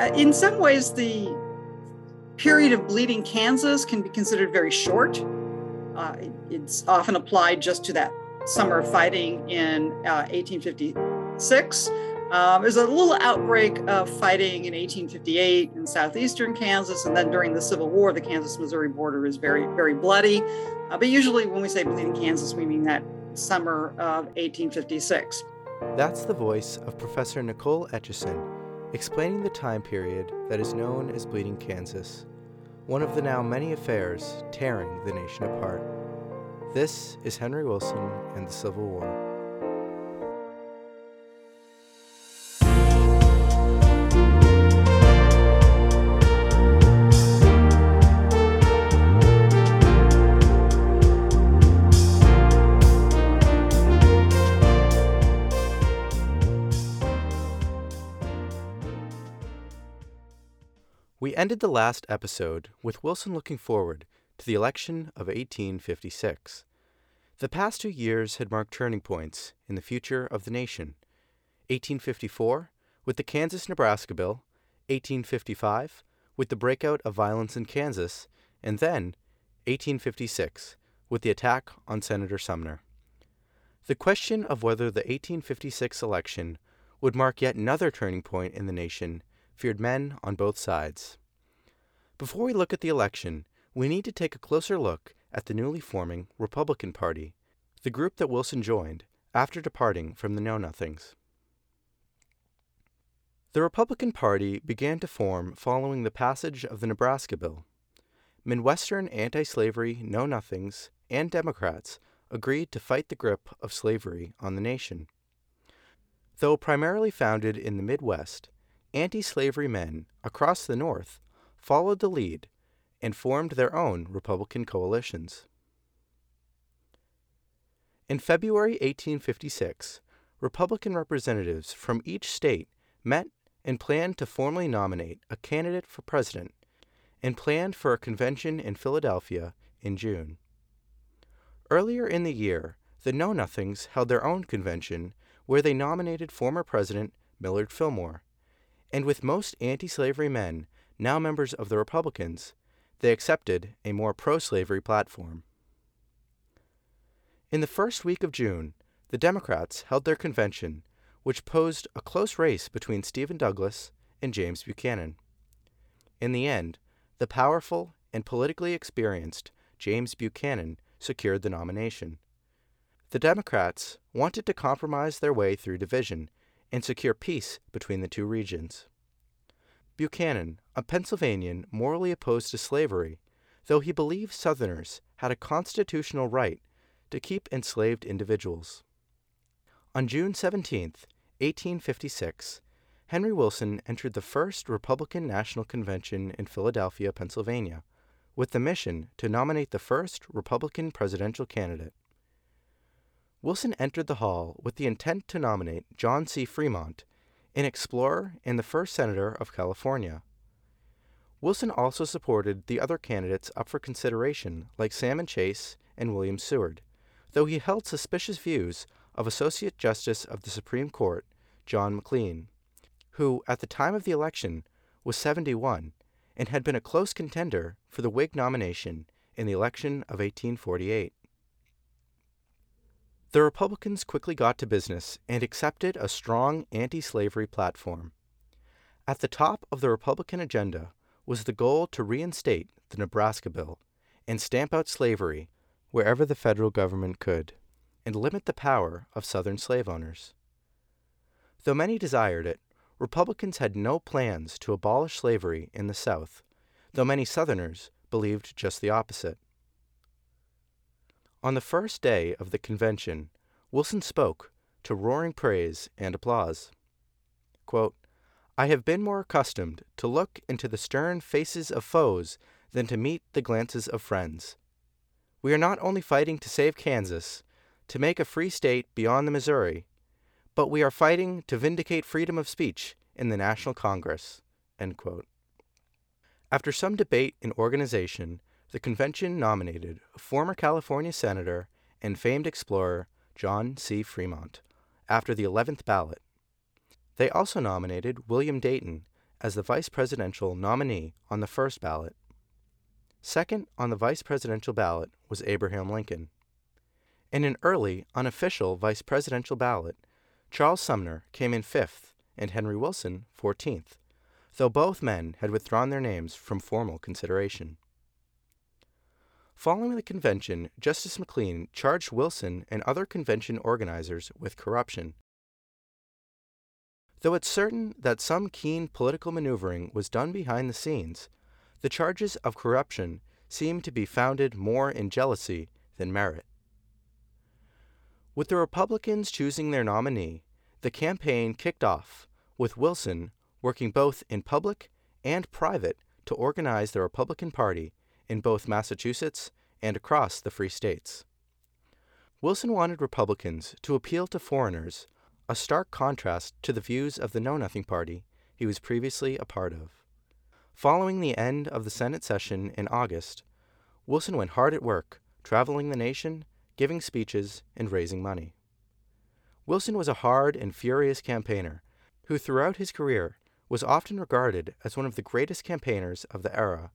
Uh, in some ways, the period of bleeding Kansas can be considered very short. Uh, it's often applied just to that summer of fighting in uh, 1856. Um, there's a little outbreak of fighting in 1858 in southeastern Kansas, and then during the Civil War, the Kansas-Missouri border is very, very bloody. Uh, but usually, when we say bleeding Kansas, we mean that summer of 1856. That's the voice of Professor Nicole Etcheson explaining the time period that is known as Bleeding Kansas, one of the now many affairs tearing the nation apart. This is Henry Wilson and the Civil War. We ended the last episode with Wilson looking forward to the election of 1856. The past two years had marked turning points in the future of the nation. 1854, with the Kansas Nebraska Bill, 1855, with the breakout of violence in Kansas, and then 1856, with the attack on Senator Sumner. The question of whether the 1856 election would mark yet another turning point in the nation feared men on both sides. Before we look at the election, we need to take a closer look at the newly forming Republican Party, the group that Wilson joined after departing from the Know Nothings. The Republican Party began to form following the passage of the Nebraska Bill. Midwestern anti slavery Know Nothings and Democrats agreed to fight the grip of slavery on the nation. Though primarily founded in the Midwest, anti slavery men across the North followed the lead and formed their own Republican coalitions. In February 1856, Republican representatives from each state met and planned to formally nominate a candidate for president and planned for a convention in Philadelphia in June. Earlier in the year, the Know Nothings held their own convention where they nominated former President Millard Fillmore. And with most anti slavery men now members of the Republicans, they accepted a more pro slavery platform. In the first week of June, the Democrats held their convention, which posed a close race between Stephen Douglas and James Buchanan. In the end, the powerful and politically experienced James Buchanan secured the nomination. The Democrats wanted to compromise their way through division and secure peace between the two regions. Buchanan, a Pennsylvanian morally opposed to slavery, though he believed Southerners had a constitutional right to keep enslaved individuals. On June 17, 1856, Henry Wilson entered the first Republican National Convention in Philadelphia, Pennsylvania, with the mission to nominate the first Republican presidential candidate. Wilson entered the hall with the intent to nominate John C. Fremont an explorer and the first senator of California. Wilson also supported the other candidates up for consideration, like Salmon Chase and William Seward, though he held suspicious views of Associate Justice of the Supreme Court John McLean, who, at the time of the election, was 71 and had been a close contender for the Whig nomination in the election of 1848. The Republicans quickly got to business and accepted a strong anti slavery platform. At the top of the Republican agenda was the goal to reinstate the Nebraska Bill and stamp out slavery wherever the federal government could, and limit the power of Southern slave owners. Though many desired it, Republicans had no plans to abolish slavery in the South, though many Southerners believed just the opposite. On the first day of the convention, Wilson spoke to roaring praise and applause. Quote, I have been more accustomed to look into the stern faces of foes than to meet the glances of friends. We are not only fighting to save Kansas, to make a free state beyond the Missouri, but we are fighting to vindicate freedom of speech in the National Congress. After some debate and organization, the convention nominated former California Senator and famed explorer John C. Fremont after the 11th ballot. They also nominated William Dayton as the vice presidential nominee on the first ballot. Second on the vice presidential ballot was Abraham Lincoln. In an early, unofficial vice presidential ballot, Charles Sumner came in fifth and Henry Wilson 14th, though both men had withdrawn their names from formal consideration. Following the convention, Justice McLean charged Wilson and other convention organizers with corruption. Though it's certain that some keen political maneuvering was done behind the scenes, the charges of corruption seem to be founded more in jealousy than merit. With the Republicans choosing their nominee, the campaign kicked off, with Wilson working both in public and private to organize the Republican Party in both Massachusetts and across the free states. Wilson wanted Republicans to appeal to foreigners, a stark contrast to the views of the Know Nothing Party he was previously a part of. Following the end of the Senate session in August, Wilson went hard at work, traveling the nation, giving speeches, and raising money. Wilson was a hard and furious campaigner who, throughout his career, was often regarded as one of the greatest campaigners of the era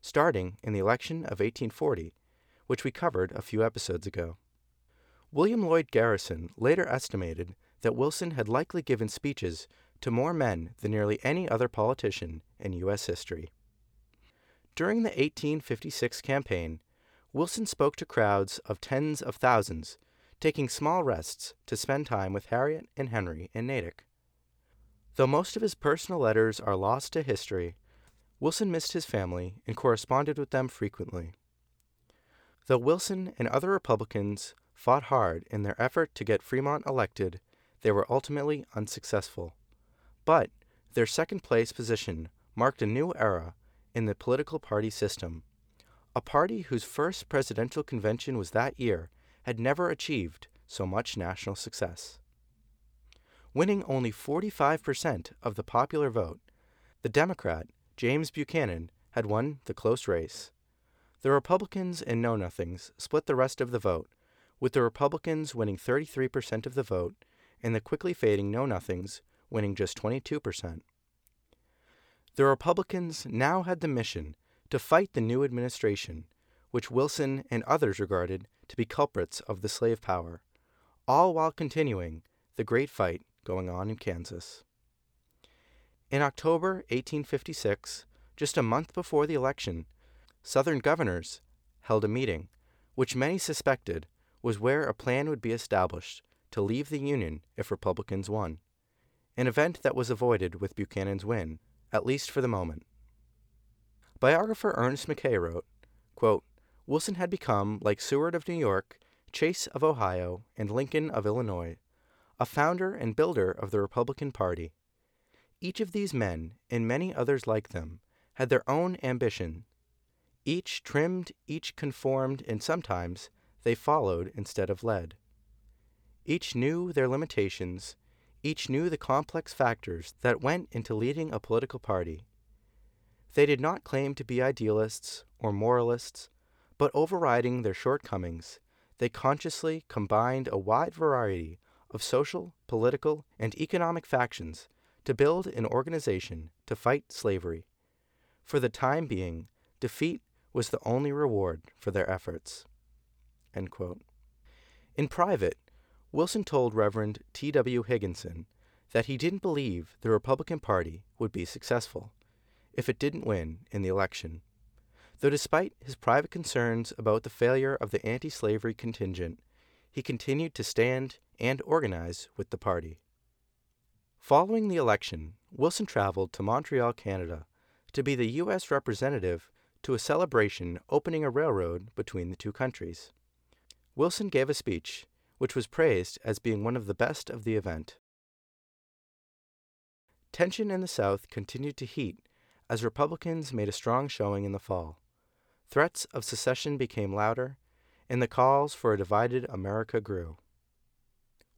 starting in the election of 1840, which we covered a few episodes ago. William Lloyd Garrison later estimated that Wilson had likely given speeches to more men than nearly any other politician in U.S. history. During the 1856 campaign, Wilson spoke to crowds of tens of thousands, taking small rests to spend time with Harriet and Henry in Natick. Though most of his personal letters are lost to history, Wilson missed his family and corresponded with them frequently. Though Wilson and other Republicans fought hard in their effort to get Fremont elected, they were ultimately unsuccessful. But their second place position marked a new era in the political party system. A party whose first presidential convention was that year had never achieved so much national success. Winning only 45% of the popular vote, the Democrat James Buchanan had won the close race. The Republicans and Know Nothings split the rest of the vote, with the Republicans winning 33% of the vote and the quickly fading Know Nothings winning just 22%. The Republicans now had the mission to fight the new administration, which Wilson and others regarded to be culprits of the slave power, all while continuing the great fight going on in Kansas. In October 1856, just a month before the election, Southern governors held a meeting, which many suspected was where a plan would be established to leave the Union if Republicans won, an event that was avoided with Buchanan's win, at least for the moment. Biographer Ernest McKay wrote, quote, Wilson had become, like Seward of New York, Chase of Ohio, and Lincoln of Illinois, a founder and builder of the Republican Party each of these men, and many others like them, had their own ambition. Each trimmed, each conformed, and sometimes they followed instead of led. Each knew their limitations, each knew the complex factors that went into leading a political party. They did not claim to be idealists or moralists, but overriding their shortcomings, they consciously combined a wide variety of social, political, and economic factions to build an organization to fight slavery. For the time being, defeat was the only reward for their efforts. In private, Wilson told Reverend T.W. Higginson that he didn't believe the Republican Party would be successful if it didn't win in the election. Though despite his private concerns about the failure of the anti slavery contingent, he continued to stand and organize with the party. Following the election, Wilson traveled to Montreal, Canada, to be the U.S. representative to a celebration opening a railroad between the two countries. Wilson gave a speech, which was praised as being one of the best of the event. Tension in the South continued to heat as Republicans made a strong showing in the fall. Threats of secession became louder, and the calls for a divided America grew.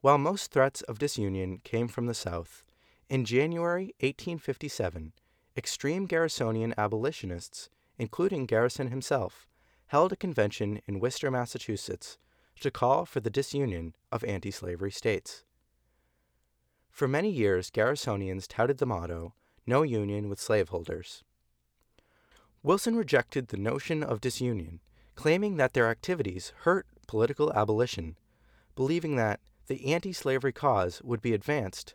While most threats of disunion came from the South, in January 1857, extreme Garrisonian abolitionists, including Garrison himself, held a convention in Worcester, Massachusetts, to call for the disunion of anti slavery states. For many years, Garrisonians touted the motto, no union with slaveholders. Wilson rejected the notion of disunion, claiming that their activities hurt political abolition, believing that the anti slavery cause would be advanced,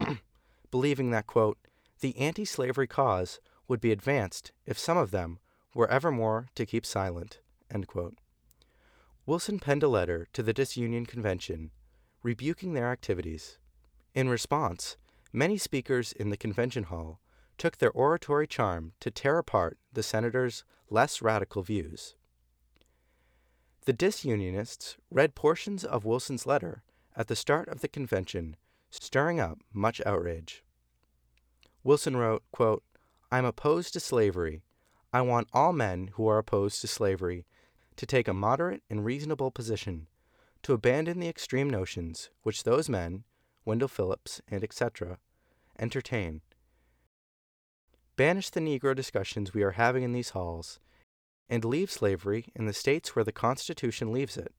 believing that, quote, the anti slavery cause would be advanced if some of them were evermore to keep silent, Wilson penned a letter to the Disunion Convention rebuking their activities. In response, many speakers in the convention hall took their oratory charm to tear apart the senator's less radical views. The disunionists read portions of Wilson's letter at the start of the convention, stirring up much outrage. Wilson wrote, quote, I'm opposed to slavery. I want all men who are opposed to slavery to take a moderate and reasonable position, to abandon the extreme notions which those men, Wendell Phillips and etc., entertain. Banish the Negro discussions we are having in these halls, and leave slavery in the states where the Constitution leaves it,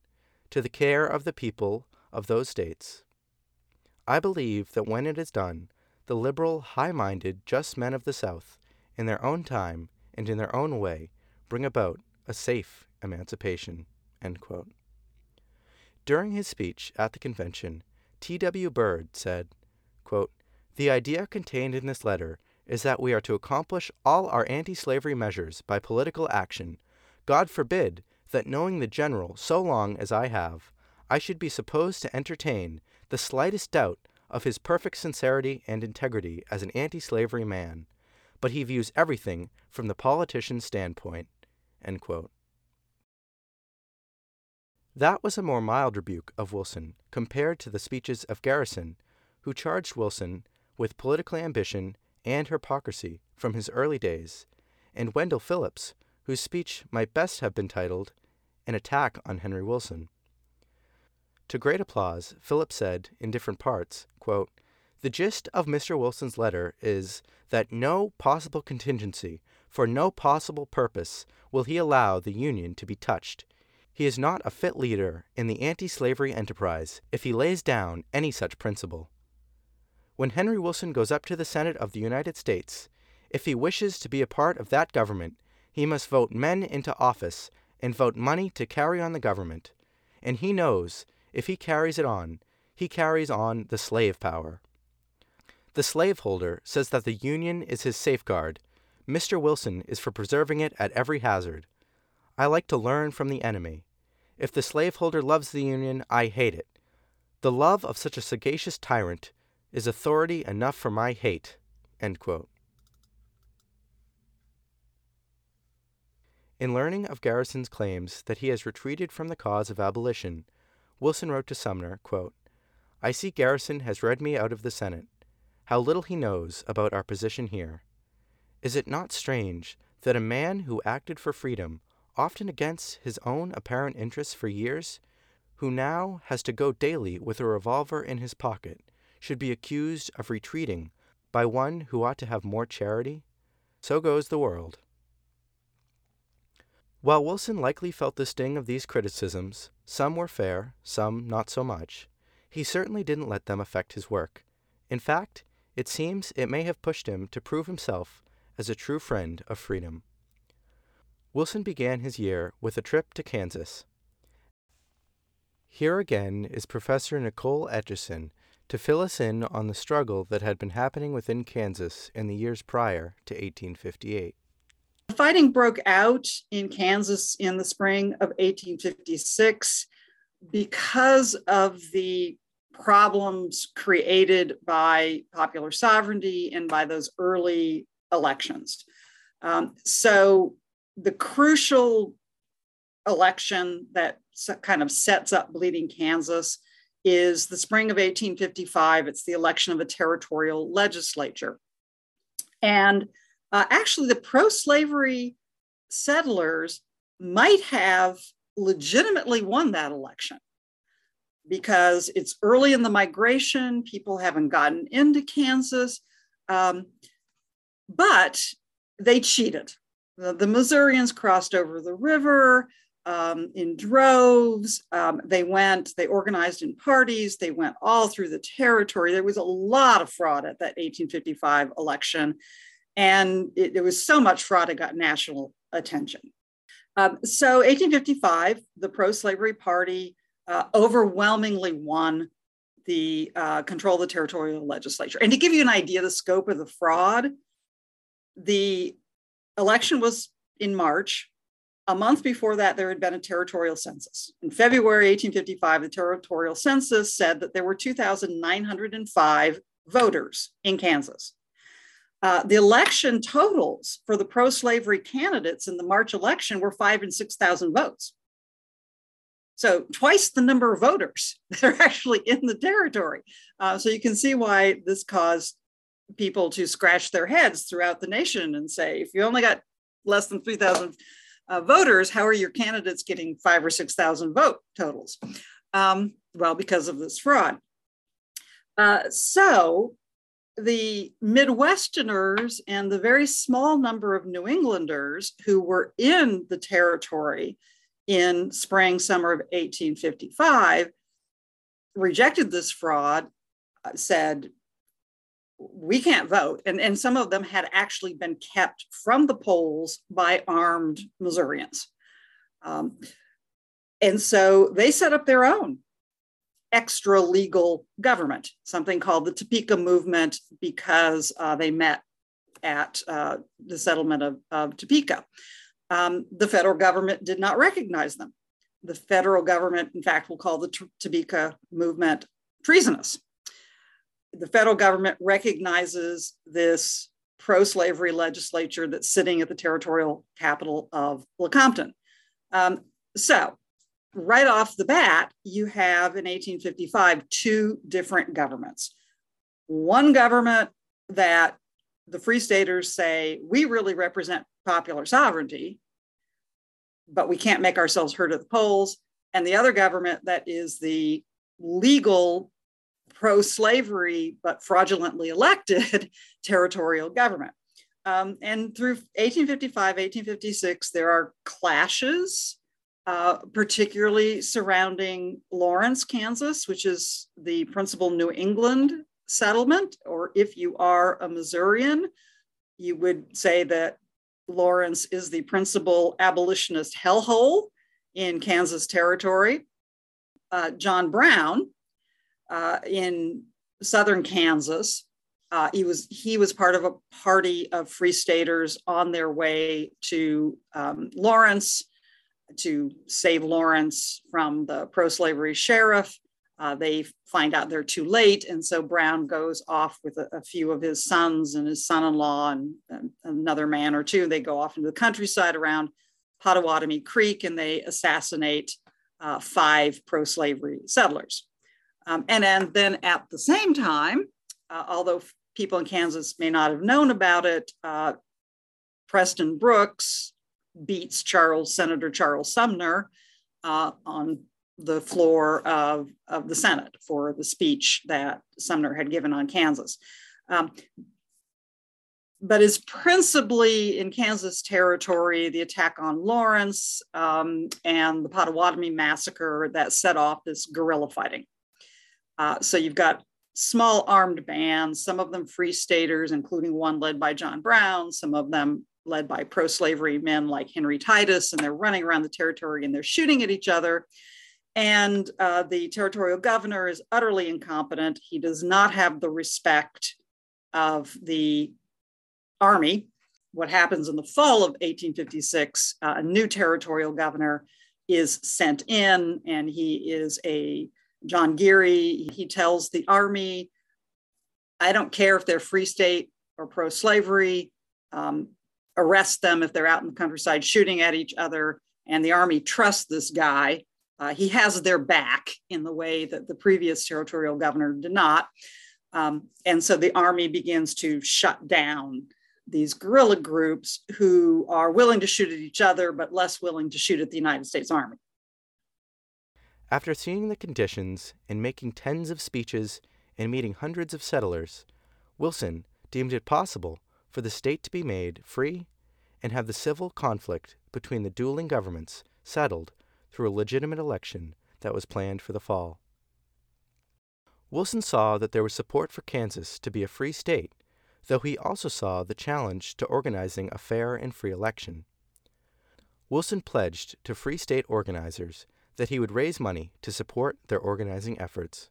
to the care of the people of those states. I believe that when it is done, the liberal, high minded, just men of the South, in their own time and in their own way, bring about a safe emancipation. During his speech at the convention, T.W. Bird said, quote, The idea contained in this letter is that we are to accomplish all our anti slavery measures by political action. God forbid that knowing the general so long as I have, I should be supposed to entertain the slightest doubt of his perfect sincerity and integrity as an anti slavery man, but he views everything from the politician's standpoint. That was a more mild rebuke of Wilson compared to the speeches of Garrison, who charged Wilson with political ambition and hypocrisy from his early days, and Wendell Phillips, whose speech might best have been titled An Attack on Henry Wilson. To great applause, Phillips said, in different parts, quote, The gist of Mr. Wilson's letter is that no possible contingency, for no possible purpose, will he allow the Union to be touched. He is not a fit leader in the anti slavery enterprise if he lays down any such principle. When Henry Wilson goes up to the Senate of the United States, if he wishes to be a part of that government, he must vote men into office and vote money to carry on the government. And he knows if he carries it on, he carries on the slave power. The slaveholder says that the Union is his safeguard. Mr. Wilson is for preserving it at every hazard. I like to learn from the enemy. If the slaveholder loves the Union, I hate it. The love of such a sagacious tyrant is authority enough for my hate. In learning of Garrison's claims that he has retreated from the cause of abolition, Wilson wrote to Sumner, quote, I see Garrison has read me out of the Senate. How little he knows about our position here. Is it not strange that a man who acted for freedom, often against his own apparent interests for years, who now has to go daily with a revolver in his pocket, should be accused of retreating by one who ought to have more charity? So goes the world. While Wilson likely felt the sting of these criticisms, some were fair, some not so much, he certainly didn't let them affect his work. In fact, it seems it may have pushed him to prove himself as a true friend of freedom. Wilson began his year with a trip to Kansas. Here again is Professor Nicole Etcheson to fill us in on the struggle that had been happening within Kansas in the years prior to 1858. Fighting broke out in Kansas in the spring of 1856 because of the problems created by popular sovereignty and by those early elections. Um, so, the crucial election that kind of sets up Bleeding Kansas is the spring of 1855. It's the election of a territorial legislature. And uh, actually, the pro slavery settlers might have legitimately won that election because it's early in the migration, people haven't gotten into Kansas, um, but they cheated. The, the, Missourians crossed over the river. um, in droves. Um, they went, they organized in parties, they went all through the territory. There was a lot of fraud at that 1855 election. And it, there was so much fraud, it got national attention. Um, so, 1855, the pro slavery party uh, overwhelmingly won the uh, control of the territorial legislature. And to give you an idea of the scope of the fraud, the election was in March. A month before that, there had been a territorial census. In February 1855, the territorial census said that there were 2,905 voters in Kansas. Uh, the election totals for the pro slavery candidates in the March election were five and 6,000 votes. So, twice the number of voters that are actually in the territory. Uh, so, you can see why this caused people to scratch their heads throughout the nation and say, if you only got less than 3,000 uh, voters, how are your candidates getting five or 6,000 vote totals? Um, well, because of this fraud. Uh, so the Midwesterners and the very small number of New Englanders who were in the territory in spring, summer of 1855 rejected this fraud, uh, said, we can't vote. And, and some of them had actually been kept from the polls by armed Missourians. Um, and so they set up their own extra legal government, something called the Topeka Movement, because uh, they met at uh, the settlement of, of Topeka. Um, the federal government did not recognize them. The federal government, in fact, will call the Topeka Movement treasonous the federal government recognizes this pro slavery legislature that's sitting at the territorial capital of Lecompton. Um, so, right off the bat, you have in 1855 two different governments. One government that the Free Staters say, we really represent popular sovereignty, but we can't make ourselves heard at the polls. And the other government that is the legal pro slavery but fraudulently elected territorial government. Um, and through 1855, 1856, there are clashes, uh, particularly surrounding Lawrence, Kansas, which is the principal New England settlement. Or if you are a Missourian, you would say that Lawrence is the principal abolitionist hellhole in Kansas territory. Uh, John Brown, uh, in southern Kansas. Uh, he was he was part of a party of free staters on their way to um, Lawrence to save Lawrence from the pro-slavery sheriff. Uh, they find out they're too late, and so Brown goes off with a, a few of his sons and his son-in-law and, and, another man or two. They go off into the countryside around Pottawatomie Creek, and they assassinate uh, five pro-slavery settlers. Um, and, and then at the same time, uh, although people in Kansas may not have known about it, uh, Preston Brooks beats Charles, Senator Charles Sumner uh, on the floor of, of the Senate for the speech that Sumner had given on Kansas. Um, but is principally in Kansas territory, the attack on Lawrence um, and the Pottawatomie massacre that set off this guerrilla fighting. Uh, so you've got small armed bands, some of them free staters, including one led by John Brown, some of them led by pro slavery men like Henry Titus, and they're running around the territory and they're shooting at each other. And uh, the territorial governor is utterly incompetent. He does not have the respect of the army. What happens in the fall of 1856, uh, a new territorial governor is sent in, and he is a John Geary, he tells the Army, I don't care if they're free state or pro slavery, um, arrest them if they're out in the countryside shooting at each other. And the Army trusts this guy. Uh, he has their back in the way that the previous territorial governor did not. Um, and so the Army begins to shut down these guerrilla groups who are willing to shoot at each other, but less willing to shoot at the United States Army. After seeing the conditions and making tens of speeches and meeting hundreds of settlers, Wilson deemed it possible for the state to be made free and have the civil conflict between the dueling governments settled through a legitimate election that was planned for the fall. Wilson saw that there was support for Kansas to be a free state, though he also saw the challenge to organizing a fair and free election. Wilson pledged to Free State organizers that he would raise money to support their organizing efforts.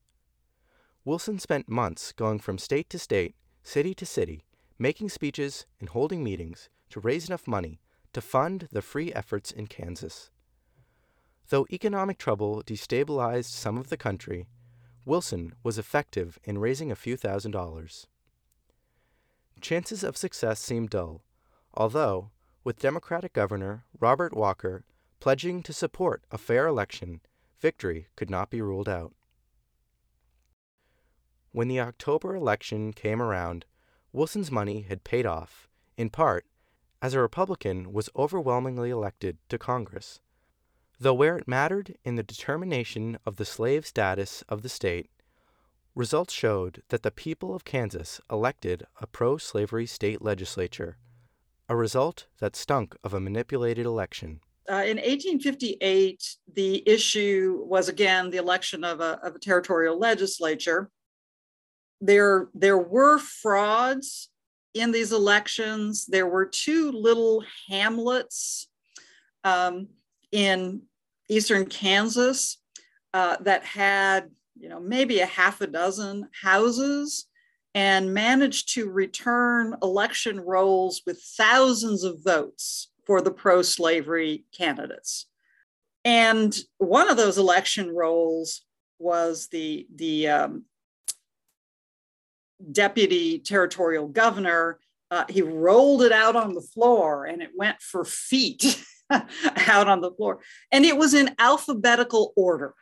Wilson spent months going from state to state, city to city, making speeches and holding meetings to raise enough money to fund the free efforts in Kansas. Though economic trouble destabilized some of the country, Wilson was effective in raising a few thousand dollars. Chances of success seemed dull, although, with Democratic Governor Robert Walker pledging to support a fair election, victory could not be ruled out. When the October election came around, Wilson's money had paid off, in part, as a Republican was overwhelmingly elected to Congress. Though where it mattered in the determination of the slave status of the state, results showed that the people of Kansas elected a pro slavery state legislature a result that stunk of a manipulated election. Uh, in 1858, the issue was again the election of a, of a territorial legislature. There, there were frauds in these elections. There were two little hamlets um, in eastern Kansas uh, that had, you know, maybe a half a dozen houses and managed to return election rolls with thousands of votes for the pro slavery candidates. And one of those election rolls was the, the um, deputy territorial governor. Uh, he rolled it out on the floor and it went for feet out on the floor. And it was in alphabetical order.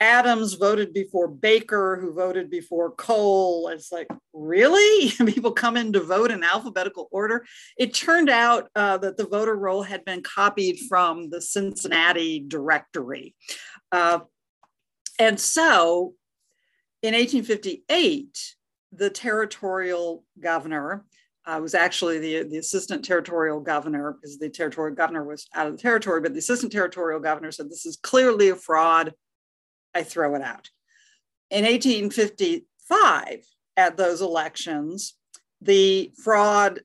Adams voted before Baker, who voted before Cole. It's like, really? People come in to vote in alphabetical order. It turned out uh, that the voter roll had been copied from the Cincinnati directory. Uh, and so in 1858, the territorial governor uh, was actually the, the assistant territorial governor, because the territorial governor was out of the territory, but the assistant territorial governor said, This is clearly a fraud I throw it out. In 1855, at those elections, the fraud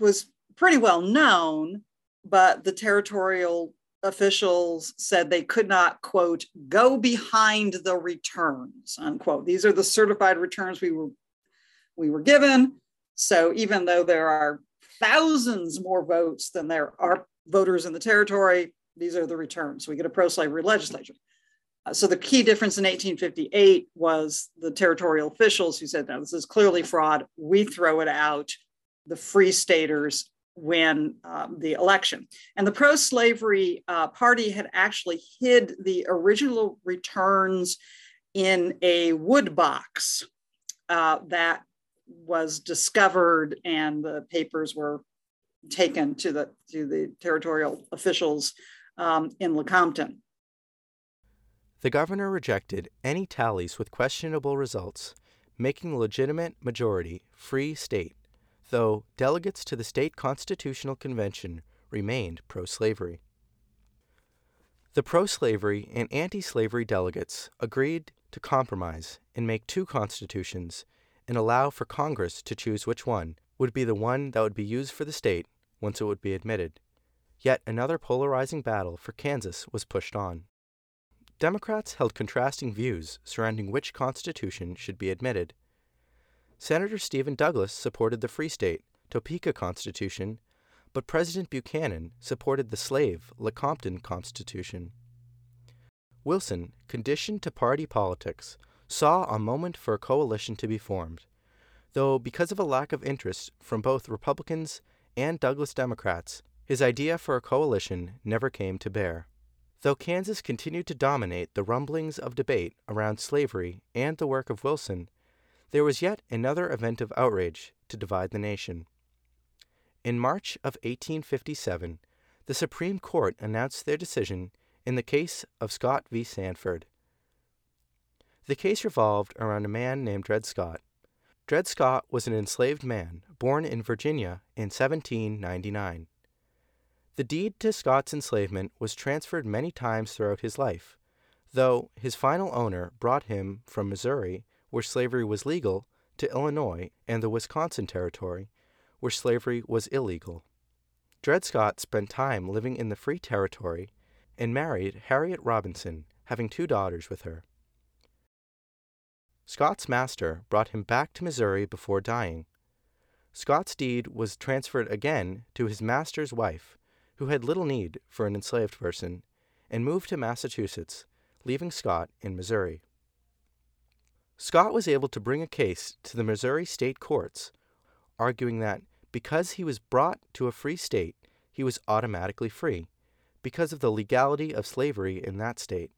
was pretty well known, but the territorial officials said they could not, quote, go behind the returns, unquote. These are the certified returns we were, we were given. So even though there are thousands more votes than there are voters in the territory, these are the returns. We get a pro slavery legislature. Uh, so the key difference in 1858 was the territorial officials who said, no, this is clearly fraud. We throw it out. The free staters win um, the election. And the pro slavery uh, party had actually hid the original returns in a wood box uh, that was discovered, and the papers were taken to the, to the territorial officials um, in Lecompton. The governor rejected any tallies with questionable results, making a legitimate majority free state, though delegates to the state constitutional convention remained pro slavery. The pro slavery and anti slavery delegates agreed to compromise and make two constitutions and allow for Congress to choose which one would be the one that would be used for the state once it would be admitted. Yet another polarizing battle for Kansas was pushed on. Democrats held contrasting views surrounding which constitution should be admitted. Senator Stephen Douglas supported the Free State, Topeka Constitution, but President Buchanan supported the slave Lecompton Constitution. Wilson, conditioned to party politics, saw a moment for a coalition to be formed, though because of a lack of interest from both Republicans and Douglas Democrats, his idea for a coalition never came to bear. Though Kansas continued to dominate the rumblings of debate around slavery and the work of Wilson, there was yet another event of outrage to divide the nation. In March of 1857, the Supreme Court announced their decision in the case of Scott v. Sandford. The case revolved around a man named Dred Scott. Dred Scott was an enslaved man born in Virginia in 1799. The deed to Scott's enslavement was transferred many times throughout his life, though his final owner brought him from Missouri, where slavery was legal, to Illinois and the Wisconsin Territory, where slavery was illegal. Dred Scott spent time living in the Free Territory and married Harriet Robinson, having two daughters with her. Scott's master brought him back to Missouri before dying. Scott's deed was transferred again to his master's wife, who had little need for an enslaved person, and moved to Massachusetts, leaving Scott in Missouri. Scott was able to bring a case to the Missouri state courts, arguing that because he was brought to a free state, he was automatically free, because of the legality of slavery in that state.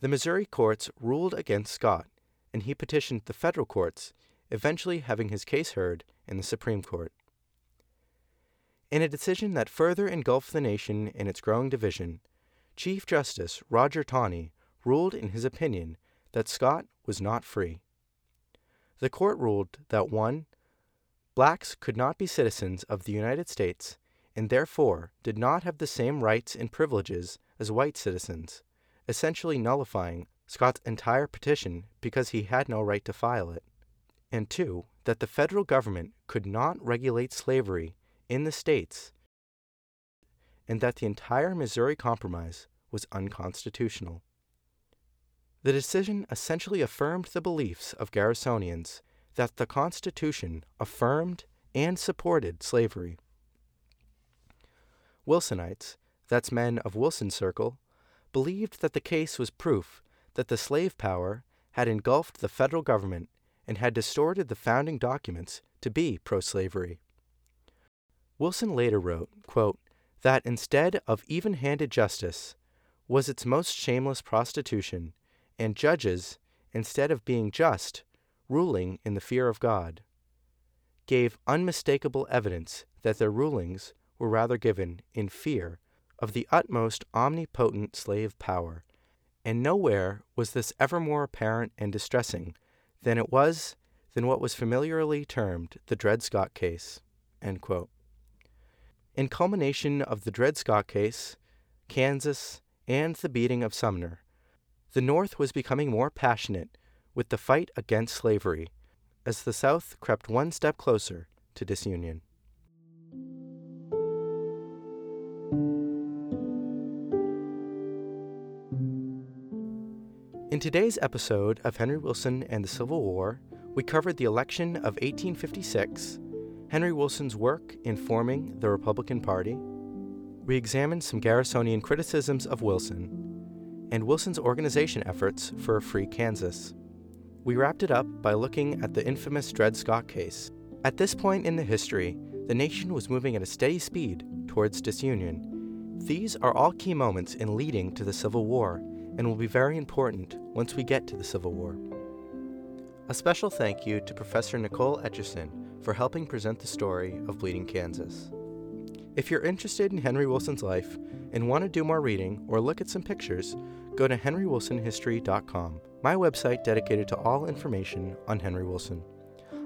The Missouri courts ruled against Scott, and he petitioned the federal courts, eventually having his case heard in the Supreme Court. In a decision that further engulfed the nation in its growing division, Chief Justice Roger Taney ruled in his opinion that Scott was not free. The court ruled that 1. Blacks could not be citizens of the United States and therefore did not have the same rights and privileges as white citizens, essentially nullifying Scott's entire petition because he had no right to file it. And 2. That the federal government could not regulate slavery in the states, and that the entire Missouri Compromise was unconstitutional. The decision essentially affirmed the beliefs of Garrisonians that the Constitution affirmed and supported slavery. Wilsonites, that's men of Wilson's circle, believed that the case was proof that the slave power had engulfed the federal government and had distorted the founding documents to be pro slavery. Wilson later wrote, quote, that instead of even handed justice was its most shameless prostitution, and judges, instead of being just, ruling in the fear of God, gave unmistakable evidence that their rulings were rather given in fear of the utmost omnipotent slave power, and nowhere was this ever more apparent and distressing than it was than what was familiarly termed the Dred Scott case. In culmination of the Dred Scott case, Kansas, and the beating of Sumner, the North was becoming more passionate with the fight against slavery as the South crept one step closer to disunion. In today's episode of Henry Wilson and the Civil War, we covered the election of 1856 Henry Wilson's work in forming the Republican Party. We examined some Garrisonian criticisms of Wilson and Wilson's organization efforts for a free Kansas. We wrapped it up by looking at the infamous Dred Scott case. At this point in the history, the nation was moving at a steady speed towards disunion. These are all key moments in leading to the Civil War and will be very important once we get to the Civil War. A special thank you to Professor Nicole Etcheson for helping present the story of Bleeding Kansas. If you're interested in Henry Wilson's life and want to do more reading or look at some pictures, go to henrywilsonhistory.com, my website dedicated to all information on Henry Wilson.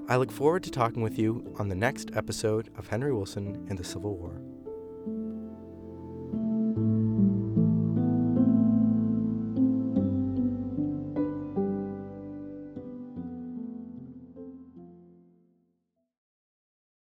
I look forward to talking with you on the next episode of Henry Wilson and the Civil War.